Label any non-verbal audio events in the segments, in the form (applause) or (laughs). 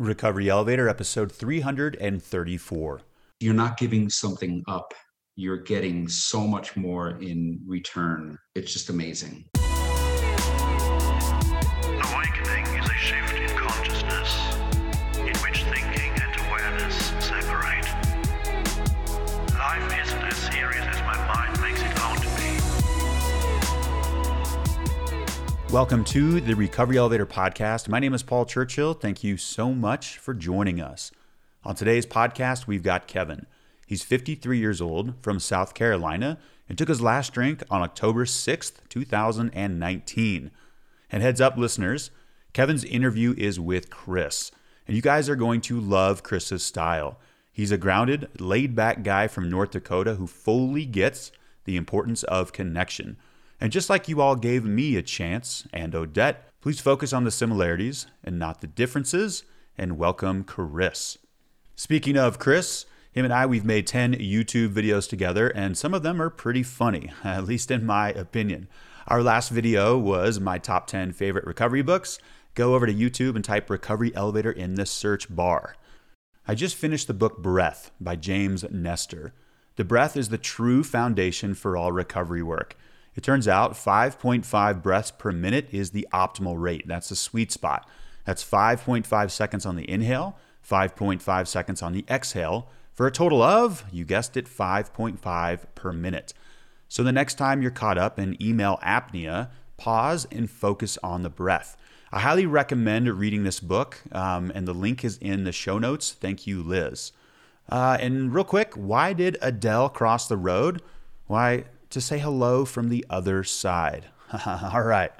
Recovery Elevator, episode 334. You're not giving something up, you're getting so much more in return. It's just amazing. Welcome to the Recovery Elevator podcast. My name is Paul Churchill. Thank you so much for joining us. On today's podcast, we've got Kevin. He's 53 years old from South Carolina and took his last drink on October 6th, 2019. And heads up, listeners, Kevin's interview is with Kris. And you guys are going to love Kris's style. He's a grounded, laid back guy from North Dakota who fully gets the importance of connection. And just like you all gave me a chance, and Odette, please focus on the similarities and not the differences, and welcome Kris. Speaking of Kris, him and I, we've made 10 YouTube videos together, and some of them are pretty funny, (laughs) at least in my opinion. Our last video was my top 10 favorite recovery books. Go over to YouTube and type Recovery Elevator in the search bar. I just finished the book Breath by James Nestor. The breath is the true foundation for all recovery work. It turns out 5.5 breaths per minute is the optimal rate. That's the sweet spot. That's 5.5 seconds on the inhale, 5.5 seconds on the exhale, for a total of, you guessed it, 5.5 per minute. So the next time you're caught up in email apnea, pause and focus on the breath. I highly recommend reading this book, um, and the link is in the show notes. Thank you, Liz. Uh, and real quick, why did Adele cross the road? Why, to say hello from the other side. (laughs) All right,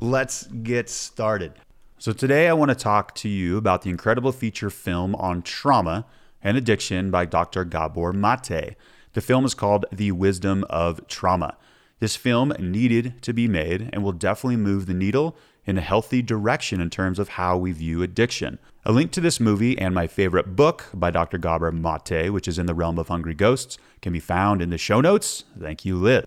let's get started. So, today I want to talk to you about the incredible feature film on trauma and addiction by Dr. Gabor Mate. The film is called The Wisdom of Trauma. This film needed to be made and will definitely move the needle in a healthy direction in terms of how we view addiction. A link to this movie and my favorite book by Dr. Gabor Mate, which is in the realm of hungry ghosts, can be found in the show notes. Thank you, Liz.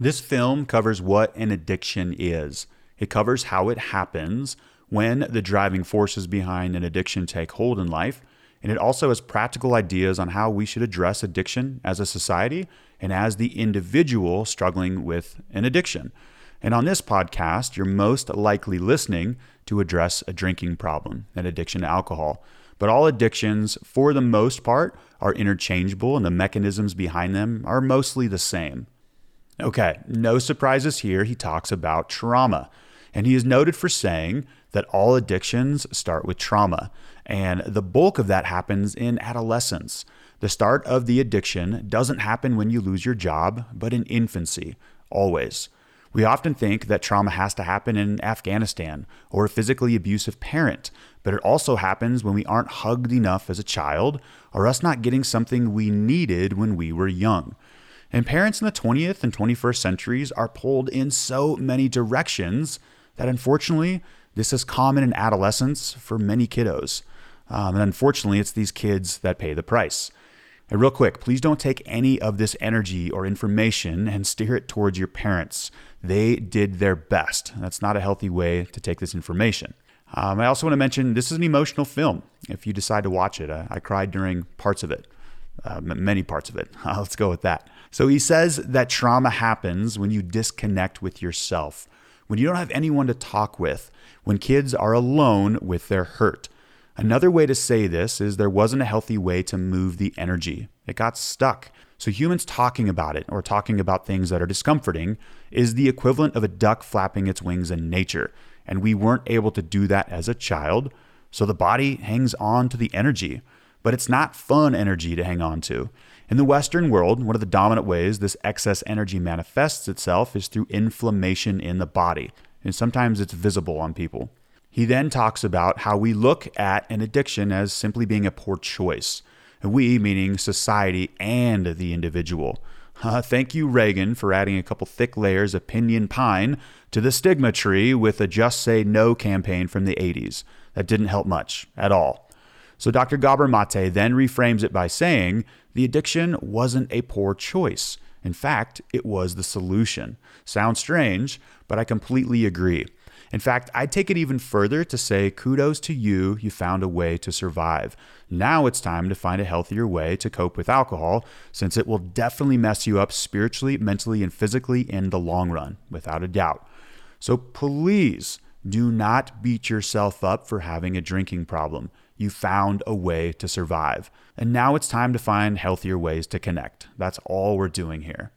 This film covers what an addiction is. It covers how it happens, when the driving forces behind an addiction take hold in life, and it also has practical ideas on how we should address addiction as a society and as the individual struggling with an addiction. And on this podcast, you're most likely listening to address a drinking problem, an addiction to alcohol. But all addictions, for the most part, are interchangeable and the mechanisms behind them are mostly the same. Okay, no surprises here. He talks about trauma. And he is noted for saying that all addictions start with trauma. And the bulk of that happens in adolescence. The start of the addiction doesn't happen when you lose your job, but in infancy, always. We often think that trauma has to happen in Afghanistan or a physically abusive parent, but it also happens when we aren't hugged enough as a child or us not getting something we needed when we were young. And parents in the 20th and 21st centuries are pulled in so many directions that unfortunately, this is common in adolescence for many kiddos. Um, and unfortunately, it's these kids that pay the price. And real quick, please don't take any of this energy or information and steer it towards your parents. They did their best. That's not a healthy way to take this information. Um, I also want to mention this is an emotional film. If you decide to watch it, I, I cried during parts of it, uh, many parts of it. (laughs) Uh, let's go with that. So he says that trauma happens when you disconnect with yourself, when you don't have anyone to talk with, when kids are alone with their hurt. Another way to say this is there wasn't a healthy way to move the energy. It got stuck. So, humans talking about it or talking about things that are discomforting is the equivalent of a duck flapping its wings in nature. And we weren't able to do that as a child. So, the body hangs on to the energy, but it's not fun energy to hang on to. In the Western world, one of the dominant ways this excess energy manifests itself is through inflammation in the body. And sometimes it's visible on people. He then talks about how we look at an addiction as simply being a poor choice. We, meaning society and the individual. Uh, thank you, Reagan, for adding a couple thick layers of pinyon pine to the stigma tree with a Just Say No campaign from the 80s. That didn't help much at all. So Dr. Gabor Mate then reframes it by saying the addiction wasn't a poor choice. In fact, it was the solution. Sounds strange, but I completely agree. In fact, I'd take it even further to say kudos to you, you found a way to survive. Now it's time to find a healthier way to cope with alcohol, since it will definitely mess you up spiritually, mentally, and physically in the long run, without a doubt. So please do not beat yourself up for having a drinking problem. You found a way to survive. And now it's time to find healthier ways to connect. That's all we're doing here.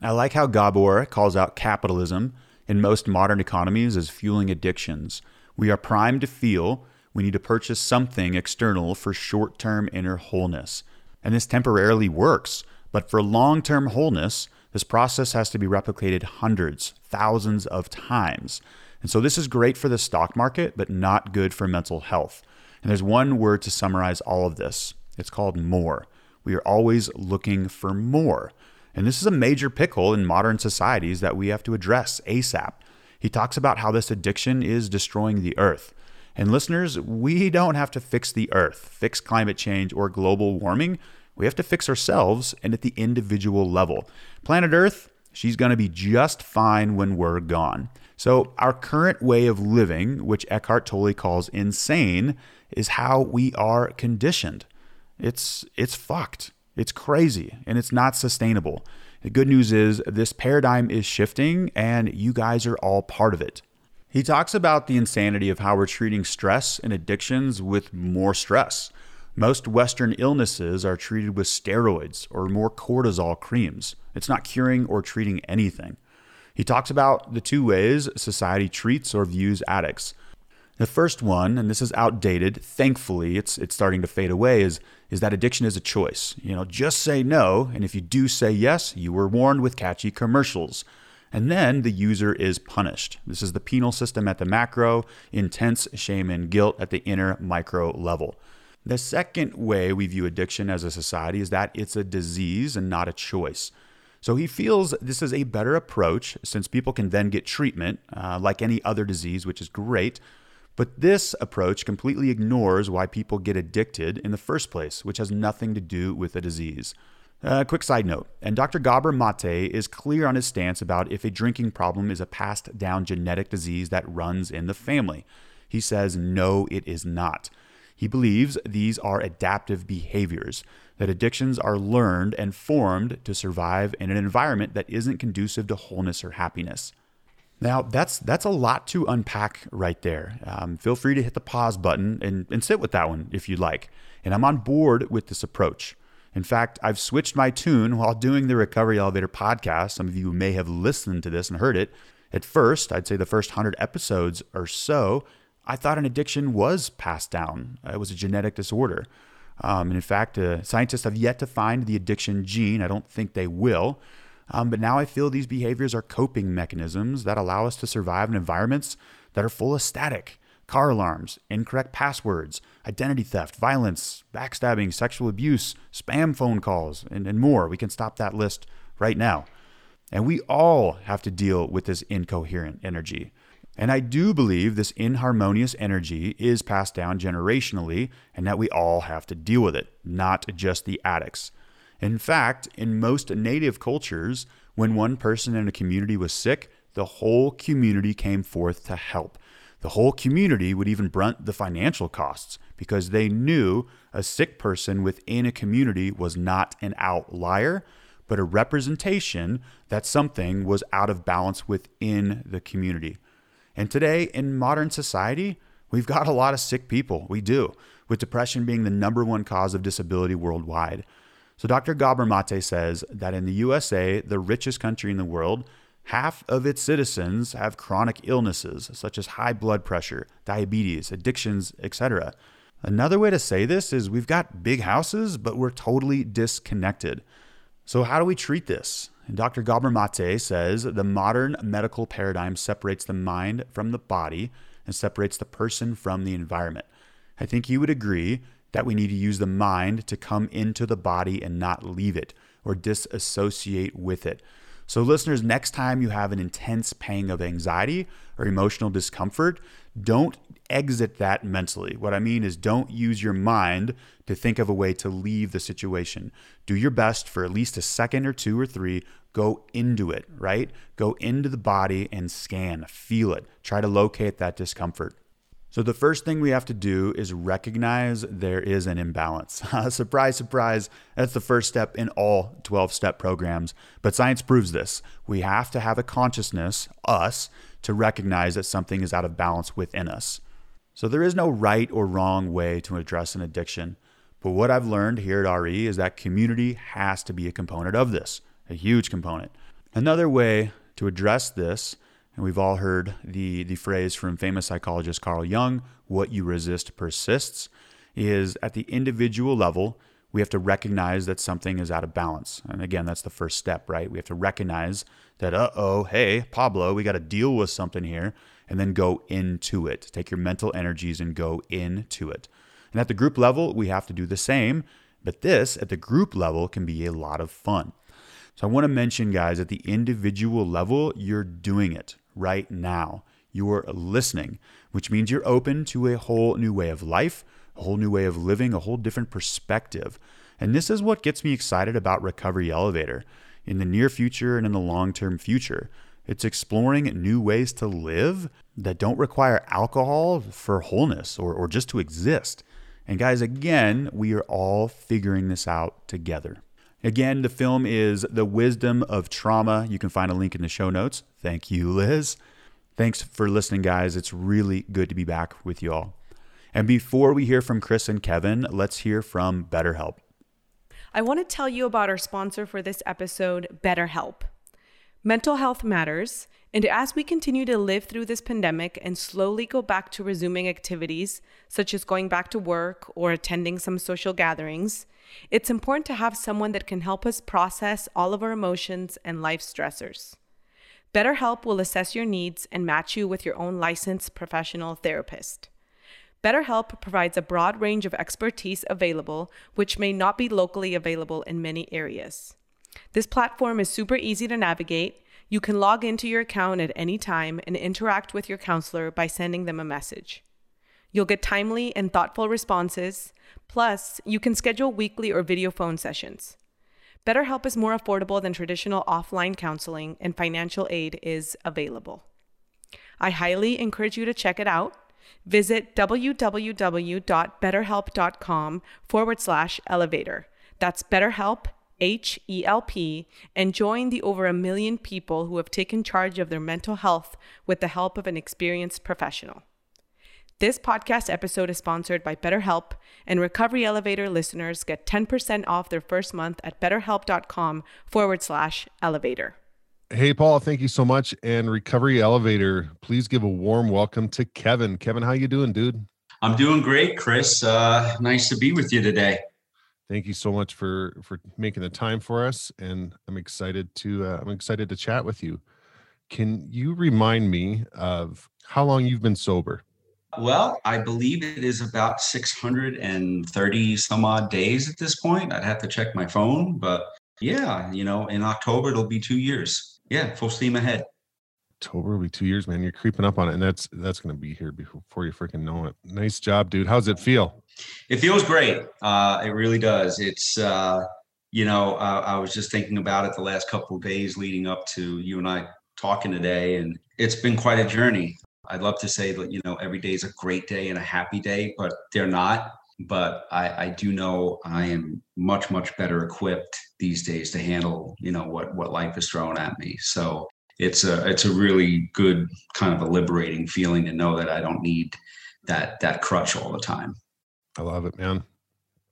I like how Gabor calls out capitalism in most modern economies as fueling addictions. We are primed to feel we need to purchase something external for short term inner wholeness. And this temporarily works, but for long term wholeness, this process has to be replicated hundreds, thousands of times. And so this is great for the stock market, but not good for mental health. And there's one word to summarize all of this it's called more. We are always looking for more. And this is a major pickle in modern societies that we have to address ASAP. He talks about how this addiction is destroying the earth. And listeners, we don't have to fix the earth, fix climate change or global warming. We have to fix ourselves and at the individual level. Planet Earth, she's going to be just fine when we're gone. So, our current way of living, which Eckhart Tolle calls insane, is how we are conditioned. It's it's fucked. It's crazy and it's not sustainable. The good news is this paradigm is shifting and you guys are all part of it. He talks about the insanity of how we're treating stress and addictions with more stress. Most Western illnesses are treated with steroids or more cortisol creams. It's not curing or treating anything. He talks about the two ways society treats or views addicts. The first one, and this is outdated, thankfully it's it's starting to fade away, is is that addiction is a choice. You know, just say no, and if you do say yes, you were warned with catchy commercials. And then the user is punished. This is the penal system at the macro, intense shame and guilt at the inner micro level. The second way we view addiction as a society is that it's a disease and not a choice. So he feels this is a better approach since people can then get treatment uh, like any other disease, which is great. But this approach completely ignores why people get addicted in the first place, which has nothing to do with a disease. A uh, quick side note, and Dr. Gabor Mate is clear on his stance about if a drinking problem is a passed down genetic disease that runs in the family. He says, no, it is not. He believes these are adaptive behaviors, that addictions are learned and formed to survive in an environment that isn't conducive to wholeness or happiness. Now, that's that's a lot to unpack right there. Um, feel free to hit the pause button and, and sit with that one if you'd like. And I'm on board with this approach. In fact, I've switched my tune while doing the Recovery Elevator podcast. Some of you may have listened to this and heard it. At first, I'd say the first 100 episodes or so, I thought an addiction was passed down. It was a genetic disorder. Um, and in fact, uh, scientists have yet to find the addiction gene. I don't think they will. Um, but now I feel these behaviors are coping mechanisms that allow us to survive in environments that are full of static, car alarms, incorrect passwords, identity theft, violence, backstabbing, sexual abuse, spam phone calls, and, and more. We can stop that list right now. And we all have to deal with this incoherent energy. And I do believe this inharmonious energy is passed down generationally and that we all have to deal with it, not just the addicts. In fact, in most native cultures, when one person in a community was sick, the whole community came forth to help. The whole community would even brunt the financial costs because they knew a sick person within a community was not an outlier, but a representation that something was out of balance within the community. And today, in modern society, we've got a lot of sick people. We do, with depression being the number one cause of disability worldwide. So Dr. Gabor Mate says that in the USA, the richest country in the world, half of its citizens have chronic illnesses such as high blood pressure, diabetes, addictions, etc. Another way to say this is we've got big houses, but we're totally disconnected. So, how do we treat this? Dr. Gabor Mate says the modern medical paradigm separates the mind from the body and separates the person from the environment. I think you would agree that we need to use the mind to come into the body and not leave it or disassociate with it. So, listeners, next time you have an intense pang of anxiety or emotional discomfort, don't exit that mentally. What I mean is, don't use your mind to think of a way to leave the situation. Do your best for at least a second or two or three. Go into it, right? Go into the body and scan, feel it. Try to locate that discomfort. So, the first thing we have to do is recognize there is an imbalance. (laughs) Uh, surprise, surprise. That's the first step in all 12 step programs. But science proves this. We have to have a consciousness, us, to recognize that something is out of balance within us. So, there is no right or wrong way to address an addiction. But what I've learned here at RE is that community has to be a component of this, a huge component. Another way to address this and we've all heard the, the phrase from famous psychologist Carl Jung what you resist persists is at the individual level, we have to recognize that something is out of balance. And again, that's the first step, right? We have to recognize that, uh oh, hey, Pablo, we got to deal with something here, and then go into it. Take your mental energies and go into it. And at the group level, we have to do the same. But this, at the group level, can be a lot of fun. So I want to mention, guys, at the individual level, you're doing it right now. You're listening, which means you're open to a whole new way of life, a whole new way of living, a whole different perspective. And this is what gets me excited about Recovery Elevator in the near future and in the long term future. It's exploring new ways to live that don't require alcohol for wholeness or, or just to exist. And guys, again, we are all figuring this out together. Again, the film is The Wisdom of Trauma. You can find a link in the show notes. Thank you, Liz. Thanks for listening, guys. It's really good to be back with you all. And before we hear from Kris and Kevin, let's hear from BetterHelp. I want to tell you about our sponsor for this episode, BetterHelp. Mental health matters, and as we continue to live through this pandemic and slowly go back to resuming activities, such as going back to work or attending some social gatherings, it's important to have someone that can help us process all of our emotions and life stressors. BetterHelp will assess your needs and match you with your own licensed professional therapist. BetterHelp provides a broad range of expertise available, which may not be locally available in many areas. This platform is super easy to navigate. You can log into your account at any time and interact with your counselor by sending them a message. You'll get timely and thoughtful responses. Plus, you can schedule weekly or video phone sessions. BetterHelp is more affordable than traditional offline counseling, and financial aid is available. I highly encourage you to check it out. Visit www.betterhelp.com forward slash elevator. That's BetterHelp, H E L P, and join the over a million people who have taken charge of their mental health with the help of an experienced professional. This podcast episode is sponsored by BetterHelp, and Recovery Elevator listeners get 10% off their first month at betterhelp.com forward slash elevator. Hey, Paul, thank you so much. And Recovery Elevator, please give a warm welcome to Kevin. Kevin, how you doing, dude? I'm doing great, Kris. Uh, nice to be with you today. Thank you so much for for making the time for us, and I'm excited to uh, I'm excited to chat with you. Can you remind me of how long you've been sober? Well, I believe it is about 630 some odd days at this point. I'd have to check my phone, but yeah, you know, in October it'll be two years. Yeah, full steam ahead. October will be two years, man. You're creeping up on it, and that's that's gonna be here before you freaking know it. Nice job, dude. How's it feel? It feels great. Uh, it really does. It's uh, you know, I was just thinking about it the last couple of days leading up to you and I talking today, and it's been quite a journey. I'd love to say that, you know, every day is a great day and a happy day, but they're not. But I, I do know I am much, much better equipped these days to handle, you know, what what life is throwing at me. So it's a it's a really good kind of a liberating feeling to know that I don't need that that crutch all the time. I love it, man.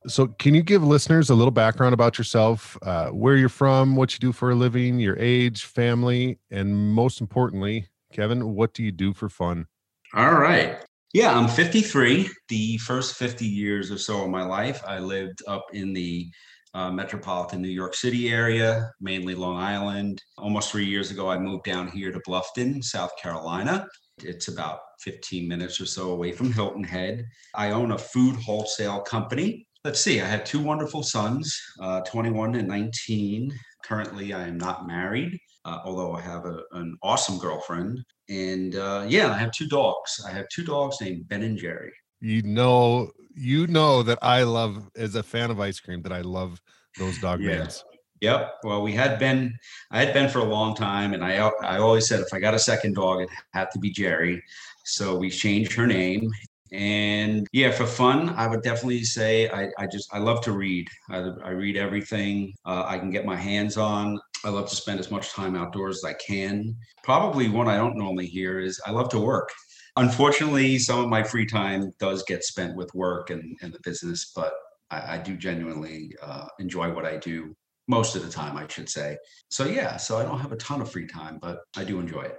So, can you give listeners a little background about yourself, uh, where you're from, what you do for a living, your age, family, and most importantly, Kevin, what do you do for fun? All right. Yeah, I'm 53. The first 50 years or so of my life, I lived up in the uh, metropolitan New York City area, mainly Long Island. Almost three years ago, I moved down here to Bluffton, South Carolina. It's about 15 minutes or so away from Hilton Head. I own a food wholesale company. Let's see, I have two wonderful sons, uh, 21 and 19. currently I am not married, uh, although I have a, an awesome girlfriend. And uh, yeah, I have two dogs. I have two dogs named Ben and Jerry. You know, you know that I love as a fan of ice cream that I love those dog Yeah. names. Yep. Well, we had been I had been for a long time, and I I always said if I got a second dog, it had to be Jerry. So we changed her name. And yeah, for fun, I would definitely say I, I just I love to read. I, I read everything uh, I can get my hands on. I love to spend as much time outdoors as I can. Probably one I don't normally hear is I love to work. Unfortunately, some of my free time does get spent with work and, and the business, but I, I do genuinely uh, enjoy what I do most of the time, I should say. So yeah, so I don't have a ton of free time, but I do enjoy it.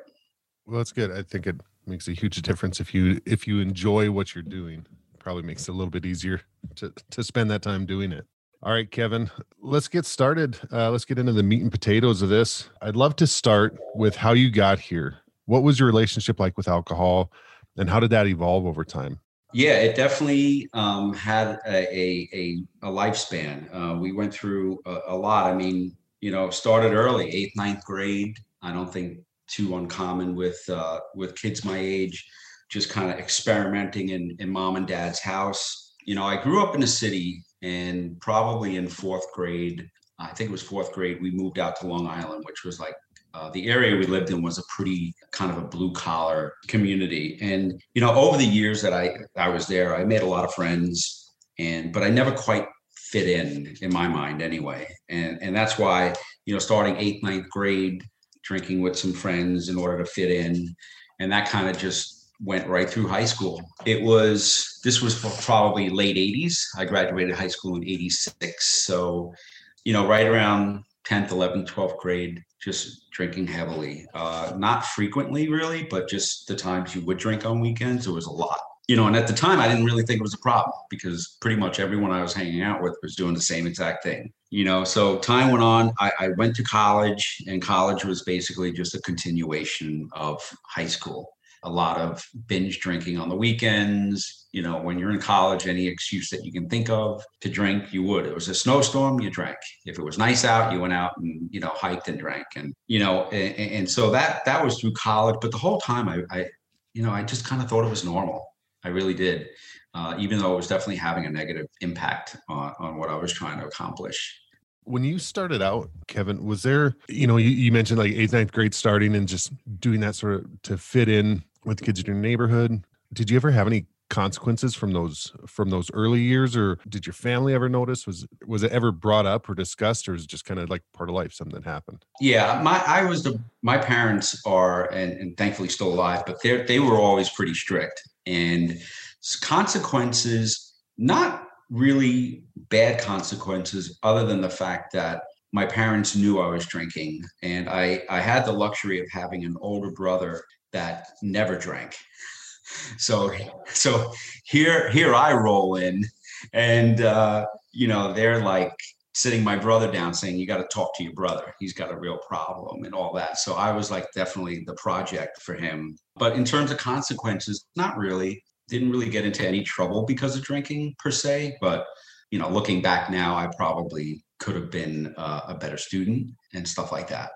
Well, that's good. I think it makes a huge difference if you if you enjoy what you're doing. Probably makes it a little bit easier to to spend that time doing it. All right, Kevin, let's get started. Uh, let's get into the meat and potatoes of this. I'd love to start with how you got here. What was your relationship like with alcohol, and how did that evolve over time? Yeah, it definitely um, had a, a, a, lifespan. Uh, we went through a, a lot. I mean, you know, started early, eighth, ninth grade. I don't think too uncommon with uh, with kids my age, just kind of experimenting in, in mom and dad's house. You know, I grew up in a city, and probably in fourth grade, I think it was fourth grade, we moved out to Long Island, which was like uh, the area we lived in was a pretty kind of a blue collar community. And you know, over the years that I I was there, I made a lot of friends, and but I never quite fit in in my mind anyway. And and that's why you know, starting eighth, ninth grade, drinking with some friends in order to fit in, and that kind of just went right through high school. It was this was probably late 80s. I graduated high school in 86. So, you know, right around 10th, 11th, 12th grade, just drinking heavily. Uh, not frequently, really, but just the times you would drink on weekends, it was a lot. You know, and at the time, I didn't really think it was a problem because pretty much everyone I was hanging out with was doing the same exact thing. You know, so time went on. I, I went to college, and college was basically just a continuation of high school a lot of binge drinking on the weekends. You know, when you're in college, any excuse that you can think of to drink, you would. It was a snowstorm, you drank. If it was nice out, you went out and you know hiked and drank. And you know, and, and so that that was through college. But the whole time, I, I you know, I just kind of thought it was normal. I really did, uh, even though it was definitely having a negative impact on, on what I was trying to accomplish. When you started out, Kevin, was there, you know, you, you mentioned like eighth, ninth grade starting and just doing that sort of to fit in with kids in your neighborhood. Did you ever have any consequences from those from those early years or did your family ever notice? Was was it ever brought up or discussed or is it just kind of like part of life something happened? Yeah, my I was the my parents are and, and thankfully still alive, but they they were always pretty strict. And consequences not really bad consequences other than the fact that my parents knew I was drinking. And I I had the luxury of having an older brother that never drank. So so here here I roll in and uh you know they're like sitting my brother down saying you got to talk to your brother. He's got a real problem and all that. So i was like definitely the project for him. But in terms of consequences not really. Didn't really get into any trouble because of drinking per se. But you know looking back now i probably could have been uh, a better student and stuff like that.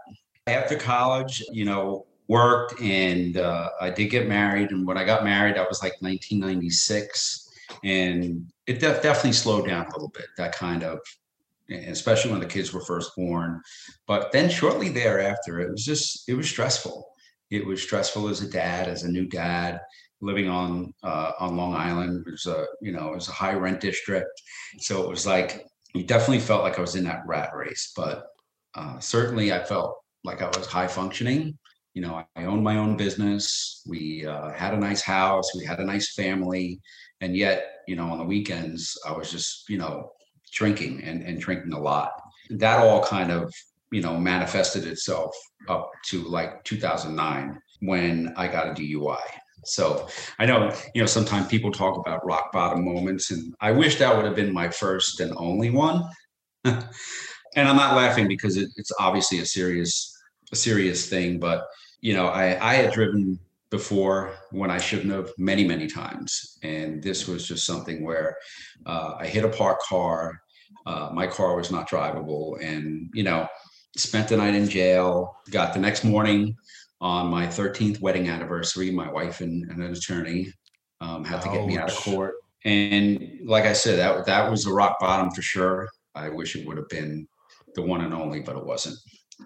After college you know worked and uh, i did get married and when i got married i was like 1996 and it def- definitely slowed down a little bit that kind of especially when the kids were first born but then shortly thereafter it was just it was stressful. It was stressful as a dad as a new dad living on uh, on long island it was a you know it was a high rent district so it was like you definitely felt like i was in that rat race but uh, certainly i felt like i was high functioning you know i owned my own business. We uh, had a nice house. We had a nice family. And yet you know on the weekends i was just you know drinking and, and drinking a lot. That all kind of you know manifested itself up to like 2009 when i got a dui so i know you know sometimes people talk about rock bottom moments and i wish that would have been my first and only one. (laughs) And i'm not laughing because it, it's obviously a serious a serious thing but you know i i had driven before when I shouldn't have many, many times. And this was just something where uh, I hit a parked car. Uh, my car was not drivable. And, you know, spent the night in jail, got the next morning on my 13th wedding anniversary, my wife and, and an attorney um, had to get me out of court. And like I said, that that was the rock bottom for sure. I wish it would have been the one and only, but it wasn't.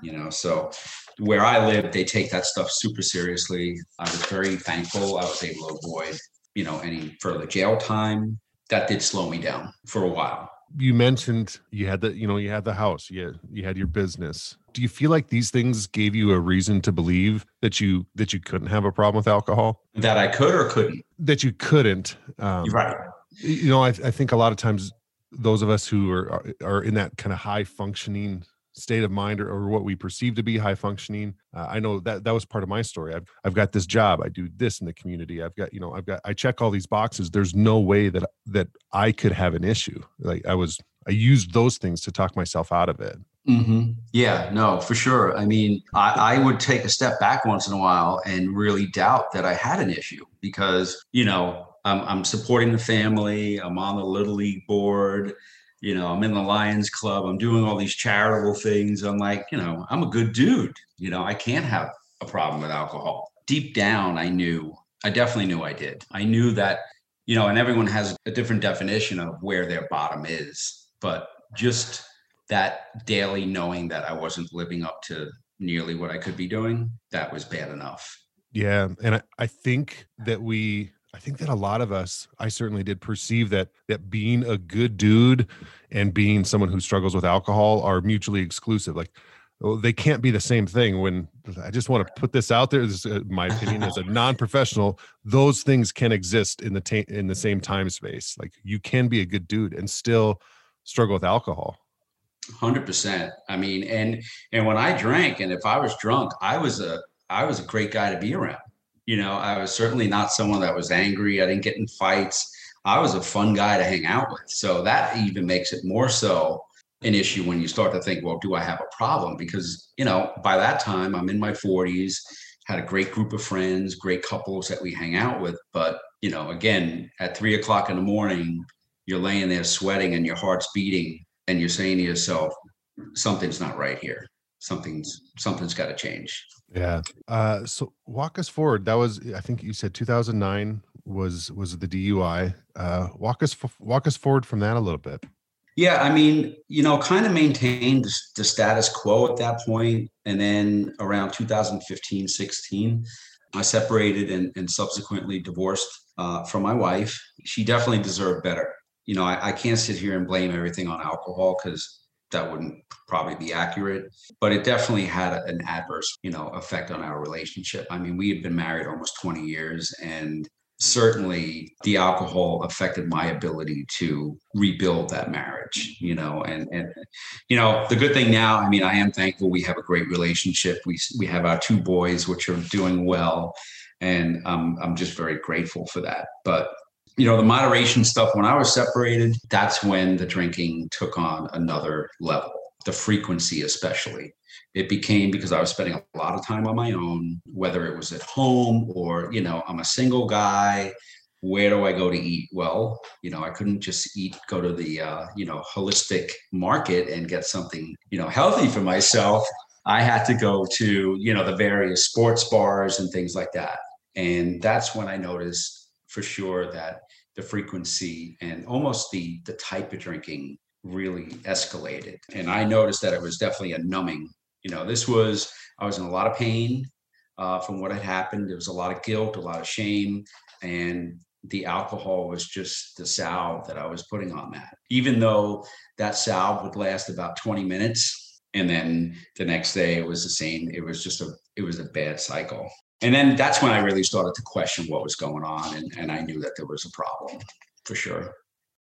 You know, so where I live, they take that stuff super seriously. I was very thankful I was able to avoid, you know, any further jail time. That did slow me down for a while. You mentioned you had the, you know, you had the house, you had, you had your business. Do you feel like these things gave you a reason to believe that you that you couldn't have a problem with alcohol? That I could or couldn't. That you couldn't. Um, right. you know I, I think a lot of times those of us who are- are in that kind of high functioning state of mind or, or what we perceive to be high functioning uh, i know that that was part of my story I've, I've got this job i do this in the community i've got you know i've got i check all these boxes there's no way that that i could have an issue like i was i used those things to talk myself out of it hmm Yeah, no, for sure. I mean, I, I would take a step back once in a while and really doubt that I had an issue because, you know, I'm supporting the family. I'm on the Little League board. You know, I'm in the Lions Club. I'm doing all these charitable things. I'm like, you know, I'm a good dude. You know, I can't have a problem with alcohol. Deep down, I knew, I definitely knew I did. I knew that, you know, and everyone has a different definition of where their bottom is. But just that daily knowing that I wasn't living up to nearly what I could be doing, that was bad enough. Yeah, and I, I think that we I think that a lot of us, I certainly did perceive that that being a good dude and being someone who struggles with alcohol are mutually exclusive. Like they can't be the same thing when I just want to put this out there. This is uh, my opinion as a (laughs) non-professional. Those things can exist in the ta- in the same time space. Like you can be a good dude and still struggle with alcohol. Hundred percent. I mean, and and when I drank, and if I was drunk, I was a I was a great guy to be around. You know, I was certainly not someone that was angry. I didn't get in fights. I was a fun guy to hang out with. So that even makes it more so an issue when you start to think, well, do I have a problem? Because, you know, by that time I'm in my 40s, had a great group of friends, great couples that we hang out with. But, you know, again, at three o'clock in the morning, you're laying there sweating and your heart's beating, and you're saying to yourself, something's not right here. Something's something's got to change. Yeah. Uh, so walk us forward. That was, I think you said 2009 was was the DUI. Uh, walk us walk us forward from that a little bit. Yeah, I mean, you know, kind of maintained the, the status quo at that point, and then around 2015, 16, I separated and, and subsequently divorced uh, from my wife. She definitely deserved better. You know, I, I can't sit here and blame everything on alcohol because that wouldn't probably be accurate but it definitely had an adverse you know effect on our relationship. I mean we had been married almost 20 years and certainly the alcohol affected my ability to rebuild that marriage you know and and you know the good thing now i mean i am thankful we have a great relationship. We we have our two boys which are doing well and um, i'm just very grateful for that. But you know the moderation stuff when i was separated that's when the drinking took on another level the frequency especially. It became because i was spending a lot of time on my own whether it was at home or you know i'm a single guy where do i go to eat? Well you know i couldn't just eat go to the uh, you know holistic market and get something you know healthy for myself. I had to go to you know the various sports bars and things like that. And that's when i noticed for sure that the frequency and almost the the type of drinking really escalated. And i noticed that it was definitely a numbing. You know this was i was in a lot of pain uh, from what had happened. There was a lot of guilt a lot of shame and the alcohol was just the salve that i was putting on that. Even though that salve would last about 20 minutes and then the next day it was the same. It was just a it was a bad cycle and then that's when I really started to question what was going on, and, and I knew that there was a problem for sure.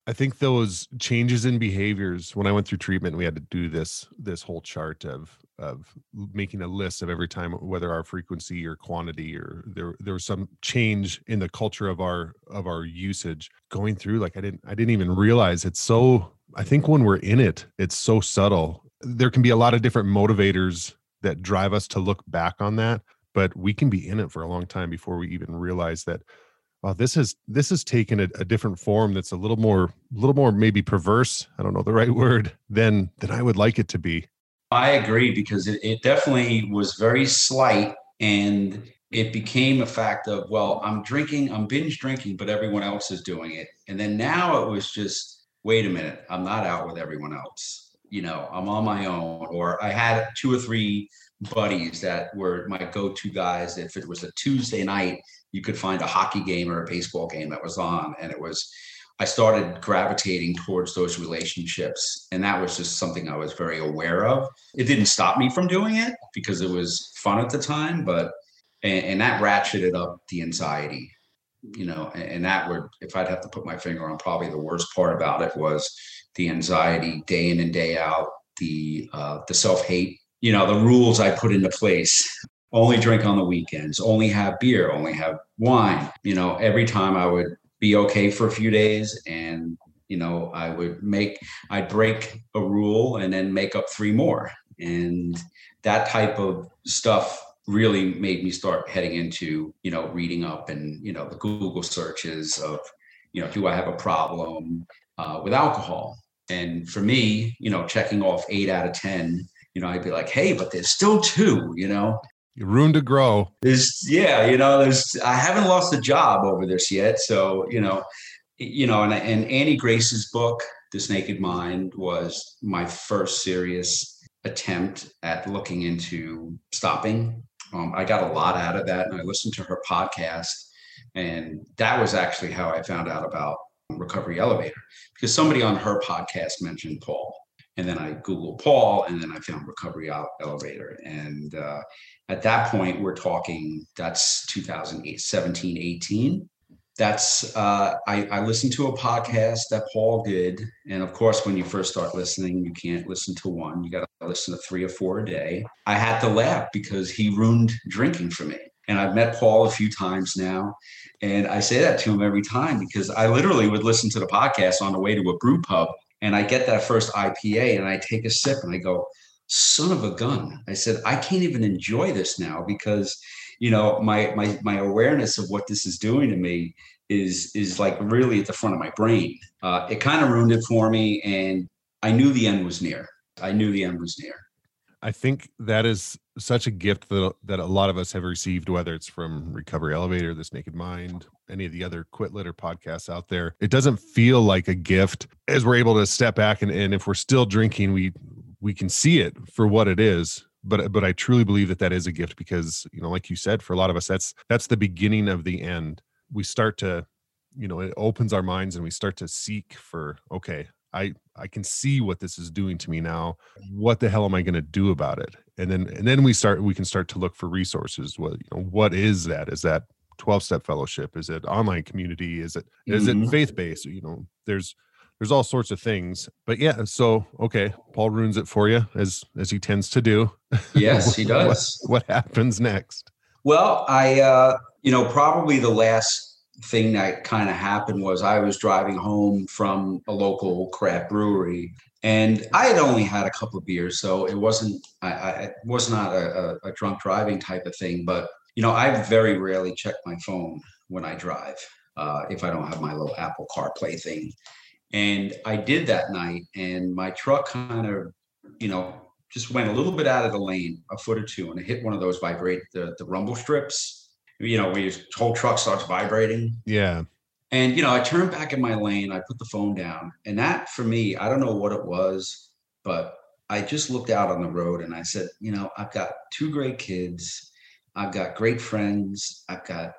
I think those changes in behaviors when I went through treatment, we had to do this this whole chart of of making a list of every time whether our frequency or quantity or there there was some change in the culture of our of our usage. Going through like I didn't I didn't even realize it's so I think when we're in it it's so subtle. There can be a lot of different motivators that drive us to look back on that but we can be in it for a long time before we even realize that oh this has this has taken a, a different form that's a little more a little more maybe perverse i don't know the right word than than i would like it to be I agree because it, it definitely was very slight and it became a fact of, well, I'm drinking, I'm binge drinking, but everyone else is doing it. And then now it was just, wait a minute, I'm not out with everyone else. You know, I'm on my own. Or I had two or three buddies that were my go to guys. If it was a Tuesday night, you could find a hockey game or a baseball game that was on. And it was, I started gravitating towards those relationships. And that was just something I was very aware of. It didn't stop me from doing it because it was fun at the time, but, and, and that ratcheted up the anxiety, you know, and, and that would, if I'd have to put my finger on probably the worst part about it was the anxiety day in and day out, the, uh, the self hate, you know, the rules I put into place only drink on the weekends, only have beer, only have wine. You know, every time I would be okay for a few days and you know i would make i'd break a rule and then make up three more and that type of stuff really made me start heading into you know reading up and you know the google searches of you know do i have a problem uh, with alcohol and for me you know checking off eight out of ten you know i'd be like hey but there's still two you know room to grow. There's yeah, you know, there's I haven't lost a job over this yet. So, you know, you know, and, and Annie Grace's book, This Naked Mind, was my first serious attempt at looking into stopping. Um, I got a lot out of that, and I listened to her podcast, and that was actually how I found out about Recovery Elevator because somebody on her podcast mentioned Paul, and then I googled Paul, and then I found Recovery Elevator, and uh, at that point we're talking that's 2008 17 18 that's uh, I, I listened to a podcast that paul did. And of course when you first start listening you can't listen to one. You got to listen to three or four a day. I had to laugh because he ruined drinking for me. And i've met paul a few times now. And i say that to him every time because i literally would listen to the podcast on the way to a brew pub and i get that first ipa and i take a sip and i go son of a gun. I said, I can't even enjoy this now because, you know, my my my awareness of what this is doing to me is is like really at the front of my brain. Uh, it kind of ruined it for me, and I knew the end was near. I knew the end was near. I think that is such a gift that that a lot of us have received, whether it's from Recovery Elevator, This Naked Mind, any of the other Quit Litter podcasts out there. It doesn't feel like a gift as we're able to step back and, and if we're still drinking, we we can see it for what it is but but i truly believe that that is a gift because you know like you said for a lot of us that's that's the beginning of the end we start to you know it opens our minds and we start to seek for okay i i can see what this is doing to me now. What the hell am i going to do about it? And then and then we start we can start to look for resources. What you know what is that? Is that 12 step fellowship? Is it online community? Is it is Mhm. it faith based you know there's there's all sorts of things. But yeah so okay paul ruins it for you as as he tends to do. (laughs) Yes, he What- does. what, happens next? Well, I, uh, you know, probably the last thing that kind of happened was I was driving home from a local craft brewery, and I had only had a couple of beers, so it wasn't, I, I it was not a, a, a drunk driving type of thing. But you know, I very rarely check my phone when I drive uh, if I don't have my little Apple CarPlay thing. And I did that night, and my truck kind of, you know, just went a little bit out of the lane, a foot or two, and it hit one of those vibrate the, the rumble strips. You know, where your whole truck starts vibrating. yeah And you know, I turned back in my lane, I put the phone down, and that for me, I don't know what it was, but I just looked out on the road and I said, you know, I've got two great kids, I've got great friends, I've got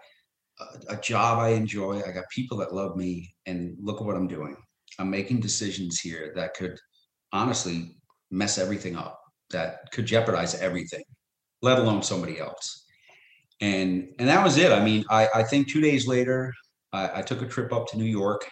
a, a job I enjoy, I got people that love me, and look at what I'm doing. I'm making decisions here that could honestly mess everything up, that could jeopardize everything, let alone somebody else. And and that was it. I mean, I, I think two days later, I, I took a trip up to New York.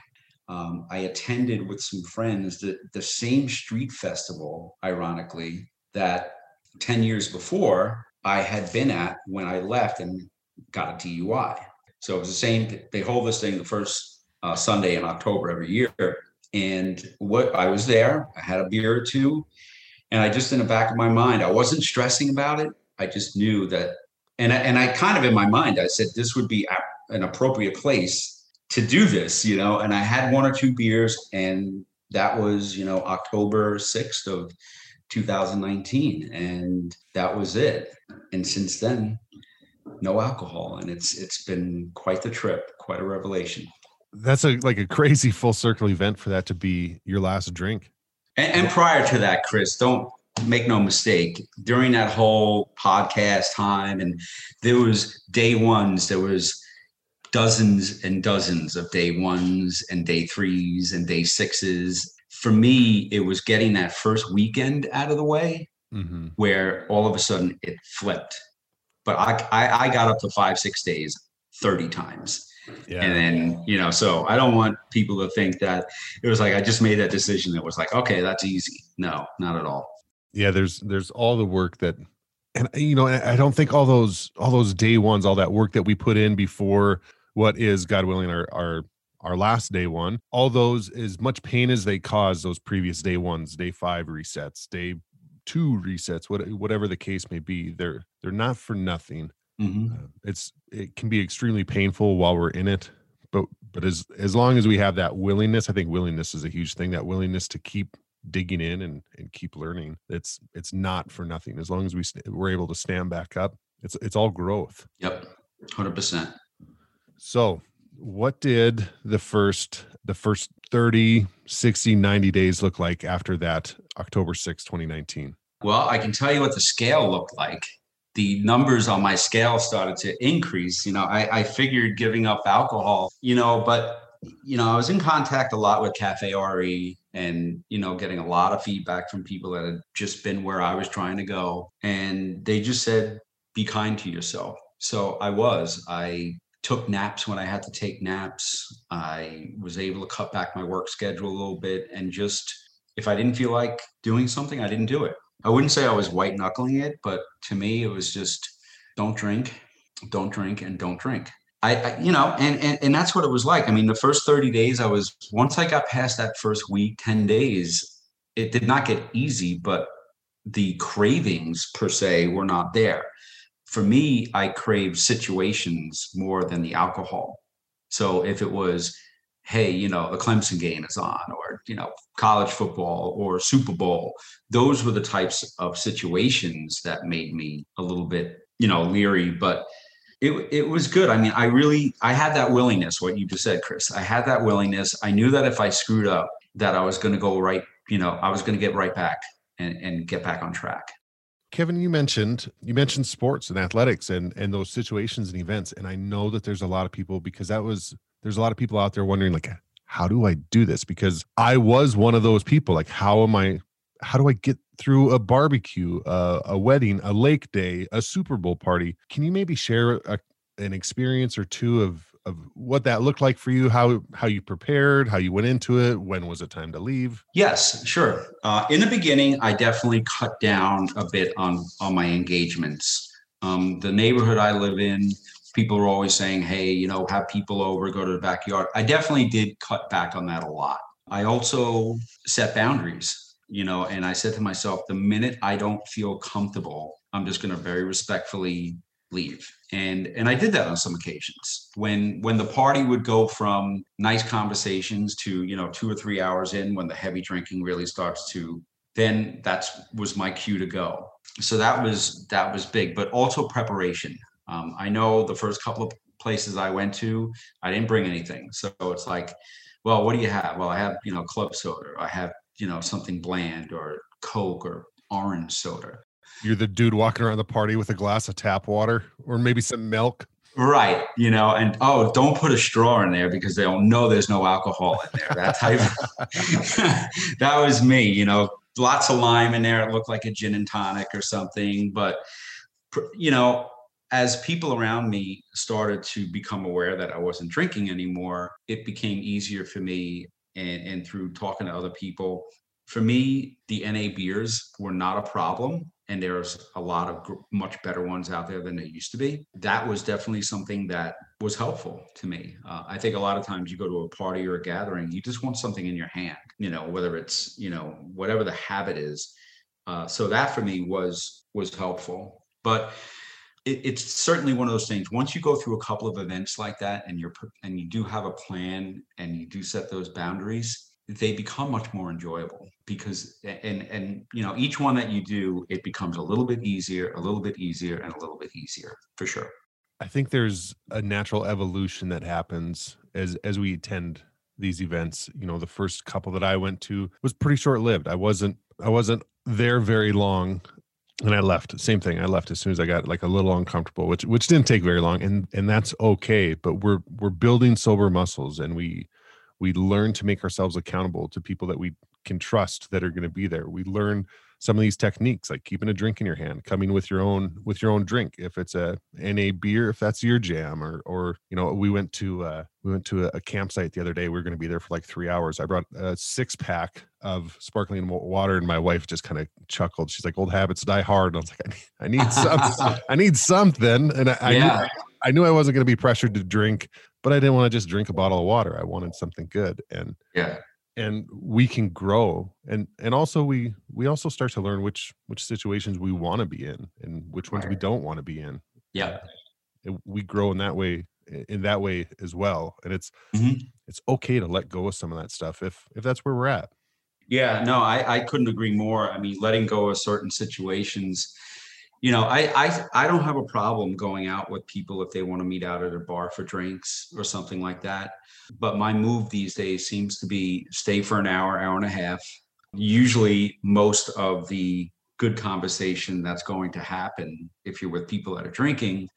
Um, I attended with some friends the, the same street festival, ironically, that 10 years before I had been at when I left and got a DUI. So it was the same, they hold this thing the first uh, Sunday in October every year. And what I was there, I had a beer or two, and I just in the back of my mind, I wasn't stressing about it. I just knew that, and I, and I kind of in my mind, I said this would be an appropriate place to do this, you know. And I had one or two beers, and that was, you know, October sixth of 2019 and that was it and since then no alcohol and it's it's been quite the trip quite a revelation That's a like a crazy full circle event for that to be your last drink. and, and prior to that kris don't make no mistake during that whole podcast time and there was day ones there was dozens and dozens of day ones and day threes and day sixes for me it was getting that first weekend out of the way Mm-hmm. where all of a sudden it flipped. But I, I, I got up to five, six days, 30 times. Yeah. And then, you know, so I don't want people to think that it was like I just made that decision. that was like, okay, that's easy. No, not at all. Yeah there's there's all the work that and you know i don't think all those all those day ones all that work that we put in before what is god willing our our our last day one all those as much pain as they cause those previous day ones day five resets day two resets what, whatever the case may be they're they're not for nothing Mhm. uh, it's it can be extremely painful while we're in it but but as as long as we have that willingness i think willingness is a huge thing that willingness to keep digging in and and keep learning it's it's not for nothing as long as we st- we're able to stand back up it's it's all growth Yep. 100%. so what did the first the first 30 60 90 days look like after that october 6 2019 Well, I can tell you what the scale looked like. The numbers on my scale started to increase. You know, I, I figured giving up alcohol, you know, but, you know, I was in contact a lot with Cafe RE and, you know, getting a lot of feedback from people that had just been where I was trying to go. And they just said, be kind to yourself. So I was. I took naps when I had to take naps. I was able to cut back my work schedule a little bit and just, if I didn't feel like doing something, I didn't do it. I wouldn't say I was white knuckling it, but to me, it was just don't drink, don't drink, and don't drink. I, I you know, and, and and that's what it was like. I mean, the first 30 days, I was once I got past that first week, 10 days, it did not get easy, but the cravings per se were not there. For me, I craved situations more than the alcohol. So if it was, hey, you know, the Clemson game is on, or you know, college football or Super Bowl, those were the types of situations that made me a little bit, you know, leery. But it it was good. I mean, I really I had that willingness. What you just said, Kris. I had that willingness. I knew that if I screwed up, that I was going to go right. You know, I was going to get right back and and get back on track. Kevin, you mentioned you mentioned sports and athletics and and those situations and events, and I know that there's a lot of people because that was there's a lot of people out there wondering like, how do I do this? Because I was one of those people. Like, how am I? How do I get through a barbecue, uh, a wedding, a lake day, a Super Bowl party? Can you maybe share a, an experience or two of of what that looked like for you? How how you prepared? How you went into it? When was it time to leave? Yes, sure. Uh, in the beginning, I definitely cut down a bit on on my engagements. Um, the neighborhood I live in, people are always saying, "Hey, you know, have people over, go to the backyard." I definitely did cut back on that a lot. I also set boundaries, you know, and I said to myself, the minute I don't feel comfortable, I'm just going to very respectfully leave. And and i did that on some occasions. When when the party would go from nice conversations to you know two or three hours in when the heavy drinking really starts to then that's was my cue to go. So that was that was big but also preparation. Um, i know the first couple of places i went to i didn't bring anything. So it's like well what do you have? Well i have you know club soda. I have you know something bland or coke or orange soda You're the dude walking around the party with a glass of tap water or maybe some milk. Right, you know, and oh, don't put a straw in there because they'll know there's no alcohol in there. That type. (laughs) (laughs) That was me, you know. Lots of lime in there. It looked like a gin and tonic or something. But you know, as people around me started to become aware that I wasn't drinking anymore, it became easier for me. And and through talking to other people, for me, the NA beers were not a problem. And there's a lot of gr- much better ones out there than there used to be. That was definitely something that was helpful to me. Uh, I think a lot of times you go to a party or a gathering, you just want something in your hand, you know, whether it's, you know, whatever the habit is. Uh, so that for me was was helpful. But it, it's certainly one of those things. Once you go through a couple of events like that, and you're and you do have a plan and you do set those boundaries, they become much more enjoyable because and and you know each one that you do it becomes a little bit easier a little bit easier and a little bit easier for sure I think there's a natural evolution that happens as as we attend these events. You know, the first couple that I went to was pretty short lived. I wasn't I wasn't there very long and I left. Same thing. I left as soon as I got like a little uncomfortable, which which didn't take very long and and that's okay, but we're we're building sober muscles and we we learn to make ourselves accountable to people that we can trust that are going to be there. We learn some of these techniques like keeping a drink in your hand coming with your own with your own drink. If it's a na beer if that's your jam or or you know we went to uh we went to a, a campsite the other day we were going to be there for like three hours. I brought a six pack of sparkling water and my wife just kind of chuckled. She's like old habits die hard. And i was like i need, I need something (laughs) i need something. And i, Yeah. I, knew, I knew i wasn't going to be pressured to drink but i didn't want to just drink a bottle of water. I wanted something good. And yeah and we can grow and and also we we also start to learn which which situations we want to be in and which ones we don't want to be in yeah And we grow in that way in that way as well and it's Mhm. it's okay to let go of some of that stuff if if that's where we're at Yeah, no, I, I couldn't agree more. I mean, letting go of certain situations, you know, I, I I don't have a problem going out with people if they want to meet out at a bar for drinks or something like that. But my move these days seems to be stay for an hour, hour and a half. Usually most of the good conversation that's going to happen if you're with people that are drinking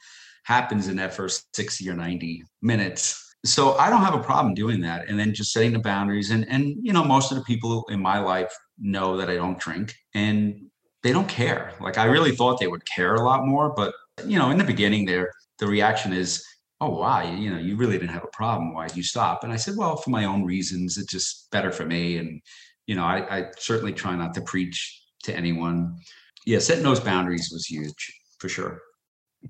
happens in that first 60 or 90 minutes so I don't have a problem doing that, and then just setting the boundaries. And and you know, most of the people in my life know that I don't drink, and they don't care. Like I really thought they would care a lot more, but you know, in the beginning, there the reaction is, "Oh, why? You know, you really didn't have a problem. Why did you stop?" And I said, "Well, for my own reasons. It's just better for me." And you know, I, I certainly try not to preach to anyone. Yeah, setting those boundaries was huge for sure.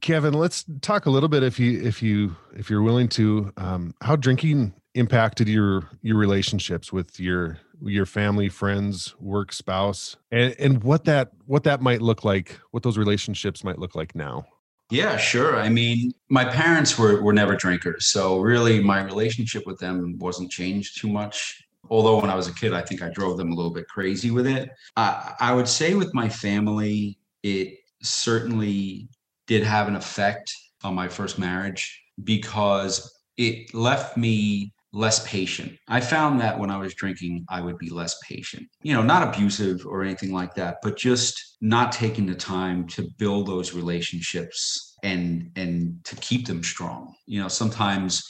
kevin let's talk a little bit if you if you if you're willing to um how drinking impacted your your relationships with your your family friends work spouse and and what that what that might look like what those relationships might look like now Yeah, sure. I mean, my parents were were never drinkers, so really my relationship with them wasn't changed too much. Although when I was a kid, I think I drove them a little bit crazy with it. I, I would say with my family, it certainly did have an effect on my first marriage because it left me less patient. I found that when I was drinking, I would be less patient. You know, not abusive or anything like that, but just not taking the time to build those relationships and and to keep them strong. You know, sometimes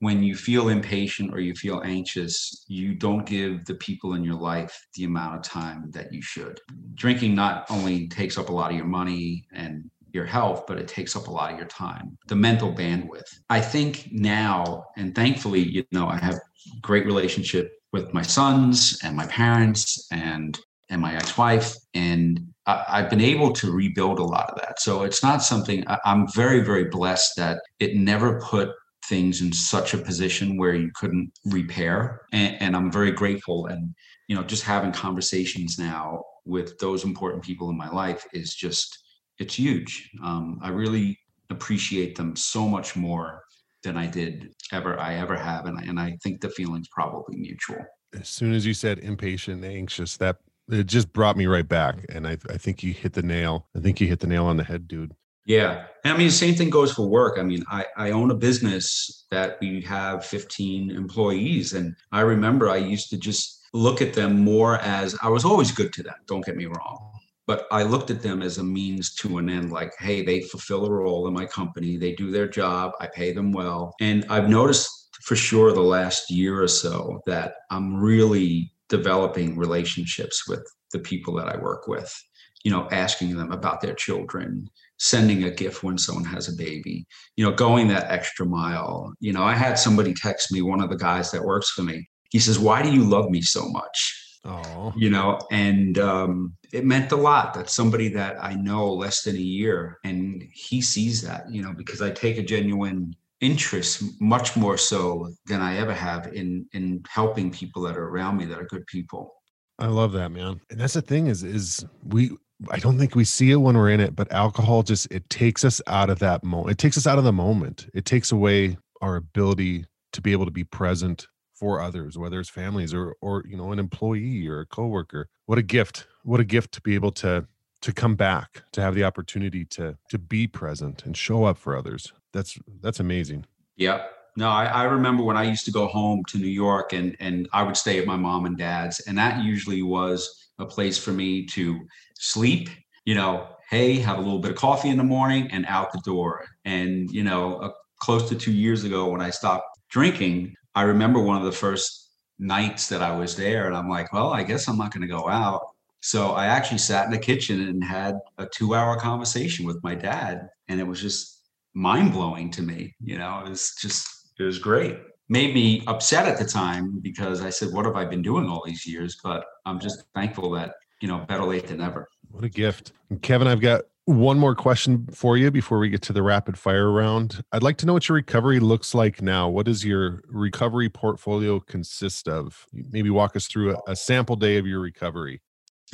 when you feel impatient or you feel anxious, you don't give the people in your life the amount of time that you should. Drinking not only takes up a lot of your money and your health, but it takes up a lot of your time, the mental bandwidth. I think now, and thankfully, you know, I have great relationship with my sons and my parents and and my ex-wife, and I, I've been able to rebuild a lot of that. So it's not something I'm very, very blessed that it never put things in such a position where you couldn't repair, and, and I'm very grateful. And you know, just having conversations now with those important people in my life is just it's huge. Um, I really appreciate them so much more than I did ever I ever have, and I, and I think the feeling's probably mutual. as soon as you said impatient anxious that it just brought me right back and I, I think you hit the nail i think you hit the nail on the head dude Yeah. And I mean, the same thing goes for work. I mean, I, I own a business that we have 15 employees. And I remember I used to just look at them more as I was always good to them. Don't get me wrong. But I looked at them as a means to an end, like, hey, they fulfill a role in my company. They do their job. I pay them well. And I've noticed for sure the last year or so that I'm really developing relationships with the people that I work with, you know, asking them about their children, sending a gift when someone has a baby, you know, going that extra mile. You know, I had somebody text me, one of the guys that works for me. He says, Why do you love me so much? oh You know, and um, it meant a lot that somebody that I know less than a year and he sees that, you know, because I take a genuine interest much more so than I ever have in in helping people that are around me that are good people. i love that man and that's the thing is is we i don't think we see it when we're in it but alcohol just it takes us out of that moment it takes us out of the moment it takes away our ability to be able to be present for others, whether it's families or or you know an employee or a coworker. What a gift! What a gift to be able to to come back, to have the opportunity to to be present and show up for others. That's that's amazing. yeah No, I, I remember when I used to go home to New York and and I would stay at my mom and dad's, and that usually was a place for me to sleep. You know, hey, have a little bit of coffee in the morning and out the door. And you know, uh, close to two years ago when I stopped drinking, I remember one of the first nights that I was there, and I'm like, well, I guess I'm not going to go out. So I actually sat in the kitchen and had a two hour conversation with my dad, and it was just mind blowing to me. You know, it was just, it was great. Made me upset at the time because I said, what have I been doing all these years? But I'm just thankful that, you know, better late than never. What a gift. And Kevin, I've got one more question for you before we get to the rapid fire round. I'd like to know what your recovery looks like now. What does your recovery portfolio consist of? Maybe walk us through a, a sample day of your recovery.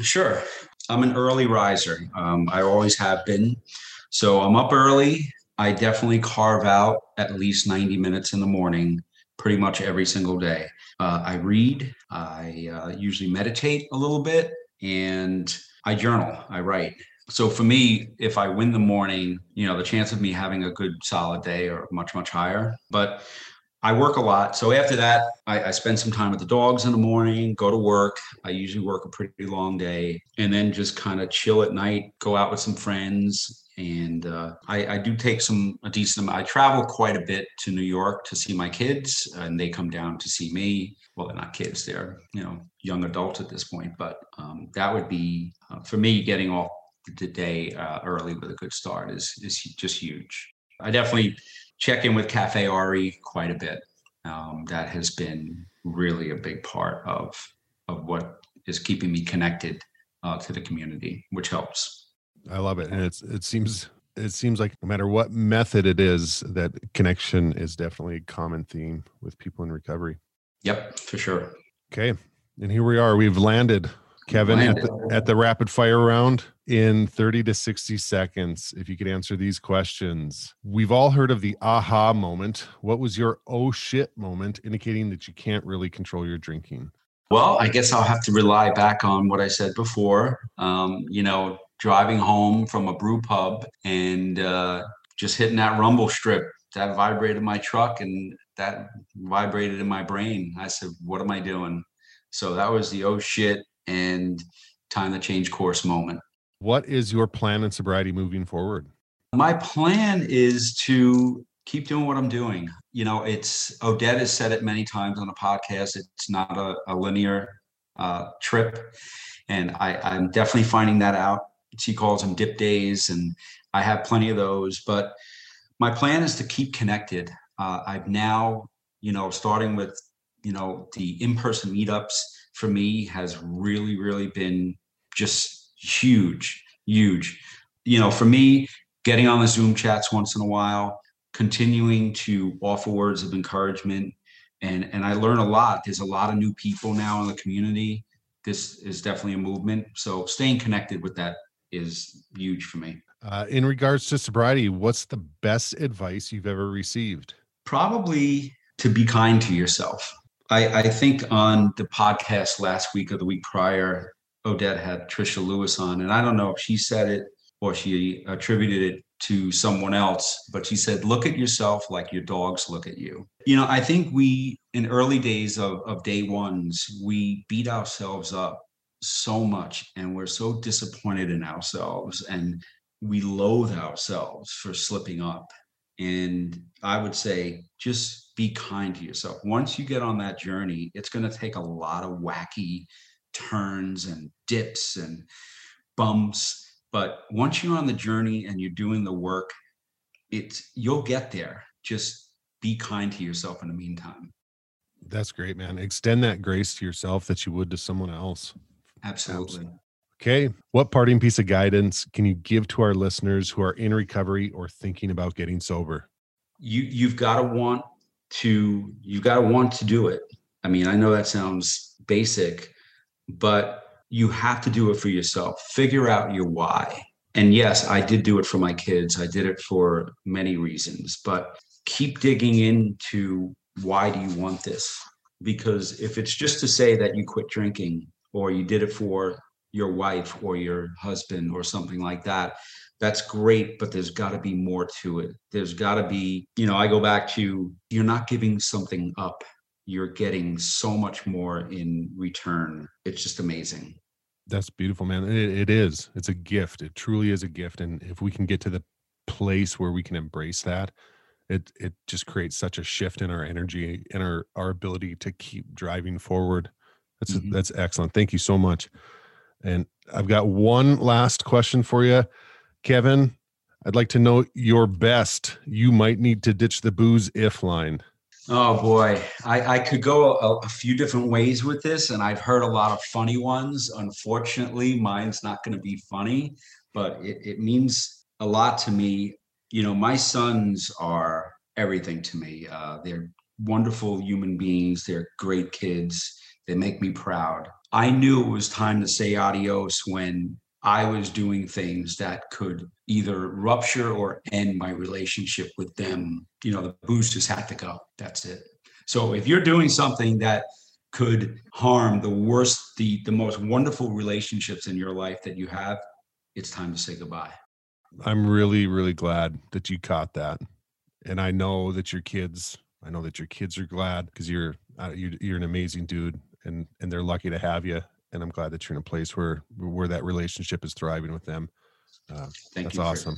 Sure. I'm an early riser. Um, I always have been. So I'm up early. I definitely carve out at least 90 minutes in the morning, pretty much every single day. Uh, I read. I uh, usually meditate a little bit and I journal. I write. So for me, if I win the morning, you know, the chance of me having a good solid day are much, much higher. But I work a lot. So after that, I, I, spend some time with the dogs in the morning, go to work. I usually work a pretty long day and then just kind of chill at night, go out with some friends. And uh, I, I, do take some, a decent amount. I travel quite a bit to New York to see my kids and they come down to see me. Well, they're not kids, they're, you know, young adults at this point. But um, that would be, uh, for me, getting off the day uh, early with a good start is, is just huge. I definitely check in with Cafe RE quite a bit. Um, that has been really a big part of of what is keeping me connected uh, to the community, which helps. I love it, and it's it seems it seems like no matter what method it is, that connection is definitely a common theme with people in recovery. Yep, for sure. Okay, and here we are. We've landed Kevin, at the, at the, rapid fire round in 30 to 60 seconds, if you could answer these questions. We've all heard of the aha moment. What was your oh shit moment indicating that you can't really control your drinking? Well, I guess I'll have to rely back on what I said before. Um, you know, driving home from a brew pub and uh, just hitting that rumble strip that vibrated my truck and that vibrated in my brain. I said, What am I doing? So that was the oh shit and time to change course moment. What is your plan in sobriety moving forward? My plan is to keep doing what I'm doing. You know, it's Odette has said it many times on the podcast. It's not a, a linear uh, trip, and I, I'm definitely finding that out. She calls them dip days, and I have plenty of those. But my plan is to keep connected. Uh, I've now, you know, starting with you know the in-person meetups for me has really, really been just huge, huge. You know, for me, getting on the Zoom chats once in a while, continuing to offer words of encouragement, and and I learn a lot. There's a lot of new people now in the community. This is definitely a movement. So staying connected with that is huge for me. Uh, in regards to sobriety, what's the best advice you've ever received? Probably to be kind to yourself. I, I think on the podcast last week or the week prior, Odette had Trisha Lewis on, and I don't know if she said it or she attributed it to someone else, but she said, Look at yourself like your dogs look at you. You know, I think we, in early days of, of day ones, we beat ourselves up so much and we're so disappointed in ourselves and we loathe ourselves for slipping up. And I would say, just be kind to yourself. Once you get on that journey, it's going to take a lot of wacky turns and dips and bumps. But once you're on the journey and you're doing the work, it's you'll get there. Just be kind to yourself in the meantime. That's great, man. Extend that grace to yourself that you would to someone else. Absolutely. Okay. What parting piece of guidance can you give to our listeners who are in recovery or thinking about getting sober? You you've got to want to you got to want to do it. I mean, I know that sounds basic, but you have to do it for yourself. Figure out your why. And yes, I did do it for my kids. I did it for many reasons, but keep digging into why do you want this? because if it's just to say that you quit drinking or you did it for your wife or your husband or something like that that's great but there's got to be more to it there's got to be you know i go back to you're not giving something up you're getting so much more in return it's just amazing That's beautiful, man. It, it is. It's a gift. It truly is a gift. And if we can get to the place where we can embrace that, it it just creates such a shift in our energy and our our ability to keep driving forward. That's Mhm. that's excellent. Thank you so much. And I've got one last question for you, Kevin. I'd like to know your best. You might need to ditch the booze if line. Oh boy, I, I could go a, a few different ways with this, and I've heard a lot of funny ones. Unfortunately, mine's not going to be funny, but it, it means a lot to me. You know, my sons are everything to me. Uh, they're wonderful human beings. They're great kids. They make me proud. I knew it was time to say adios when I was doing things that could either rupture or end my relationship with them. You know, the booze just had to go. That's it. So if you're doing something that could harm the worst, the the most wonderful relationships in your life that you have, it's time to say goodbye. I'm really, really glad that you caught that, and I know that your kids. I know that your kids are glad because you're, uh, you're you're an amazing dude, and and they're lucky to have you. And I'm glad that you're in a place where where that relationship is thriving with them. Uh, Thank That's awesome.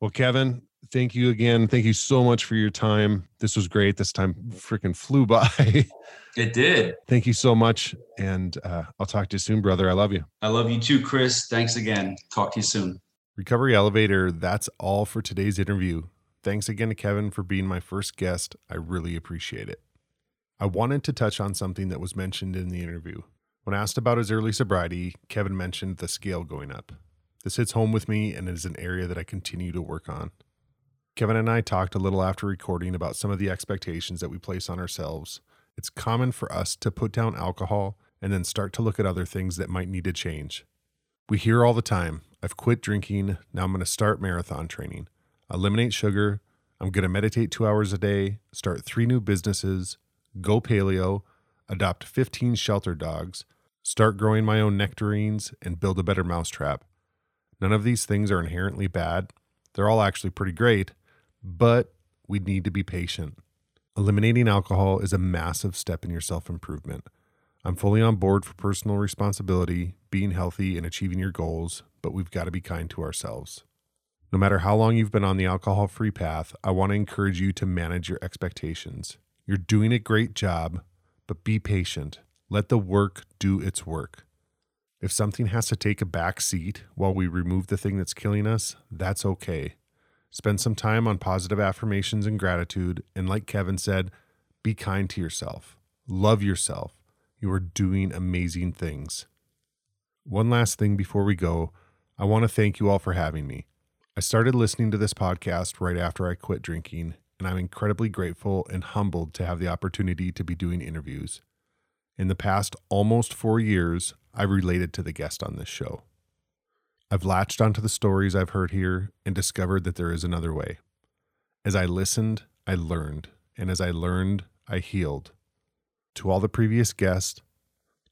well, Kevin, thank you again. Thank you so much for your time. This was great. This time freaking flew (laughs) by. It did. thank you so much, and uh, I'll talk to you soon, brother. I love you. I love you too, Kris. Thanks again. Talk to you soon. Recovery Elevator, that's all for today's interview. Thanks again to Kevin for being my first guest. I really appreciate it. I wanted to touch on something that was mentioned in the interview. When asked about his early sobriety, Kevin mentioned the scale going up. This hits home with me and is an area that I continue to work on. Kevin and I talked a little after recording about some of the expectations that we place on ourselves. It's common for us to put down alcohol and then start to look at other things that might need to change. We hear all the time I've quit drinking. Now I'm going to start marathon training. Eliminate sugar. I'm going to meditate two hours a day, start three new businesses, go paleo, adopt 15 shelter dogs, start growing my own nectarines, and build a better mousetrap. None of these things are inherently bad. They're all actually pretty great, but we need to be patient. Eliminating alcohol is a massive step in your self improvement. I'm fully on board for personal responsibility, being healthy, and achieving your goals, but we've got to be kind to ourselves. No matter how long you've been on the alcohol free path, I want to encourage you to manage your expectations. You're doing a great job, but be patient. Let the work do its work. If something has to take a back seat while we remove the thing that's killing us, that's okay. Spend some time on positive affirmations and gratitude, and like Kevin said, be kind to yourself. Love yourself. You are doing amazing things. One last thing before we go, I want to thank you all for having me. I started listening to this podcast right after I quit drinking, and I'm incredibly grateful and humbled to have the opportunity to be doing interviews. In the past almost four years, I've related to the guest on this show. I've latched onto the stories I've heard here and discovered that there is another way. As I listened, I learned, and as I learned, I healed. To all the previous guests,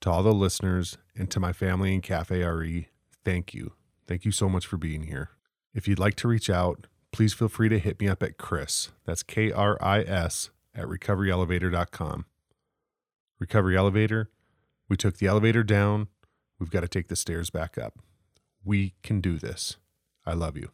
to all the listeners, and to my family in Cafe RE, thank you. Thank you so much for being here. If you'd like to reach out, please feel free to hit me up at Kris. That's K R I S at recoveryelevator.com. Recovery Elevator, we took the elevator down. We've got to take the stairs back up. We can do this. I love you.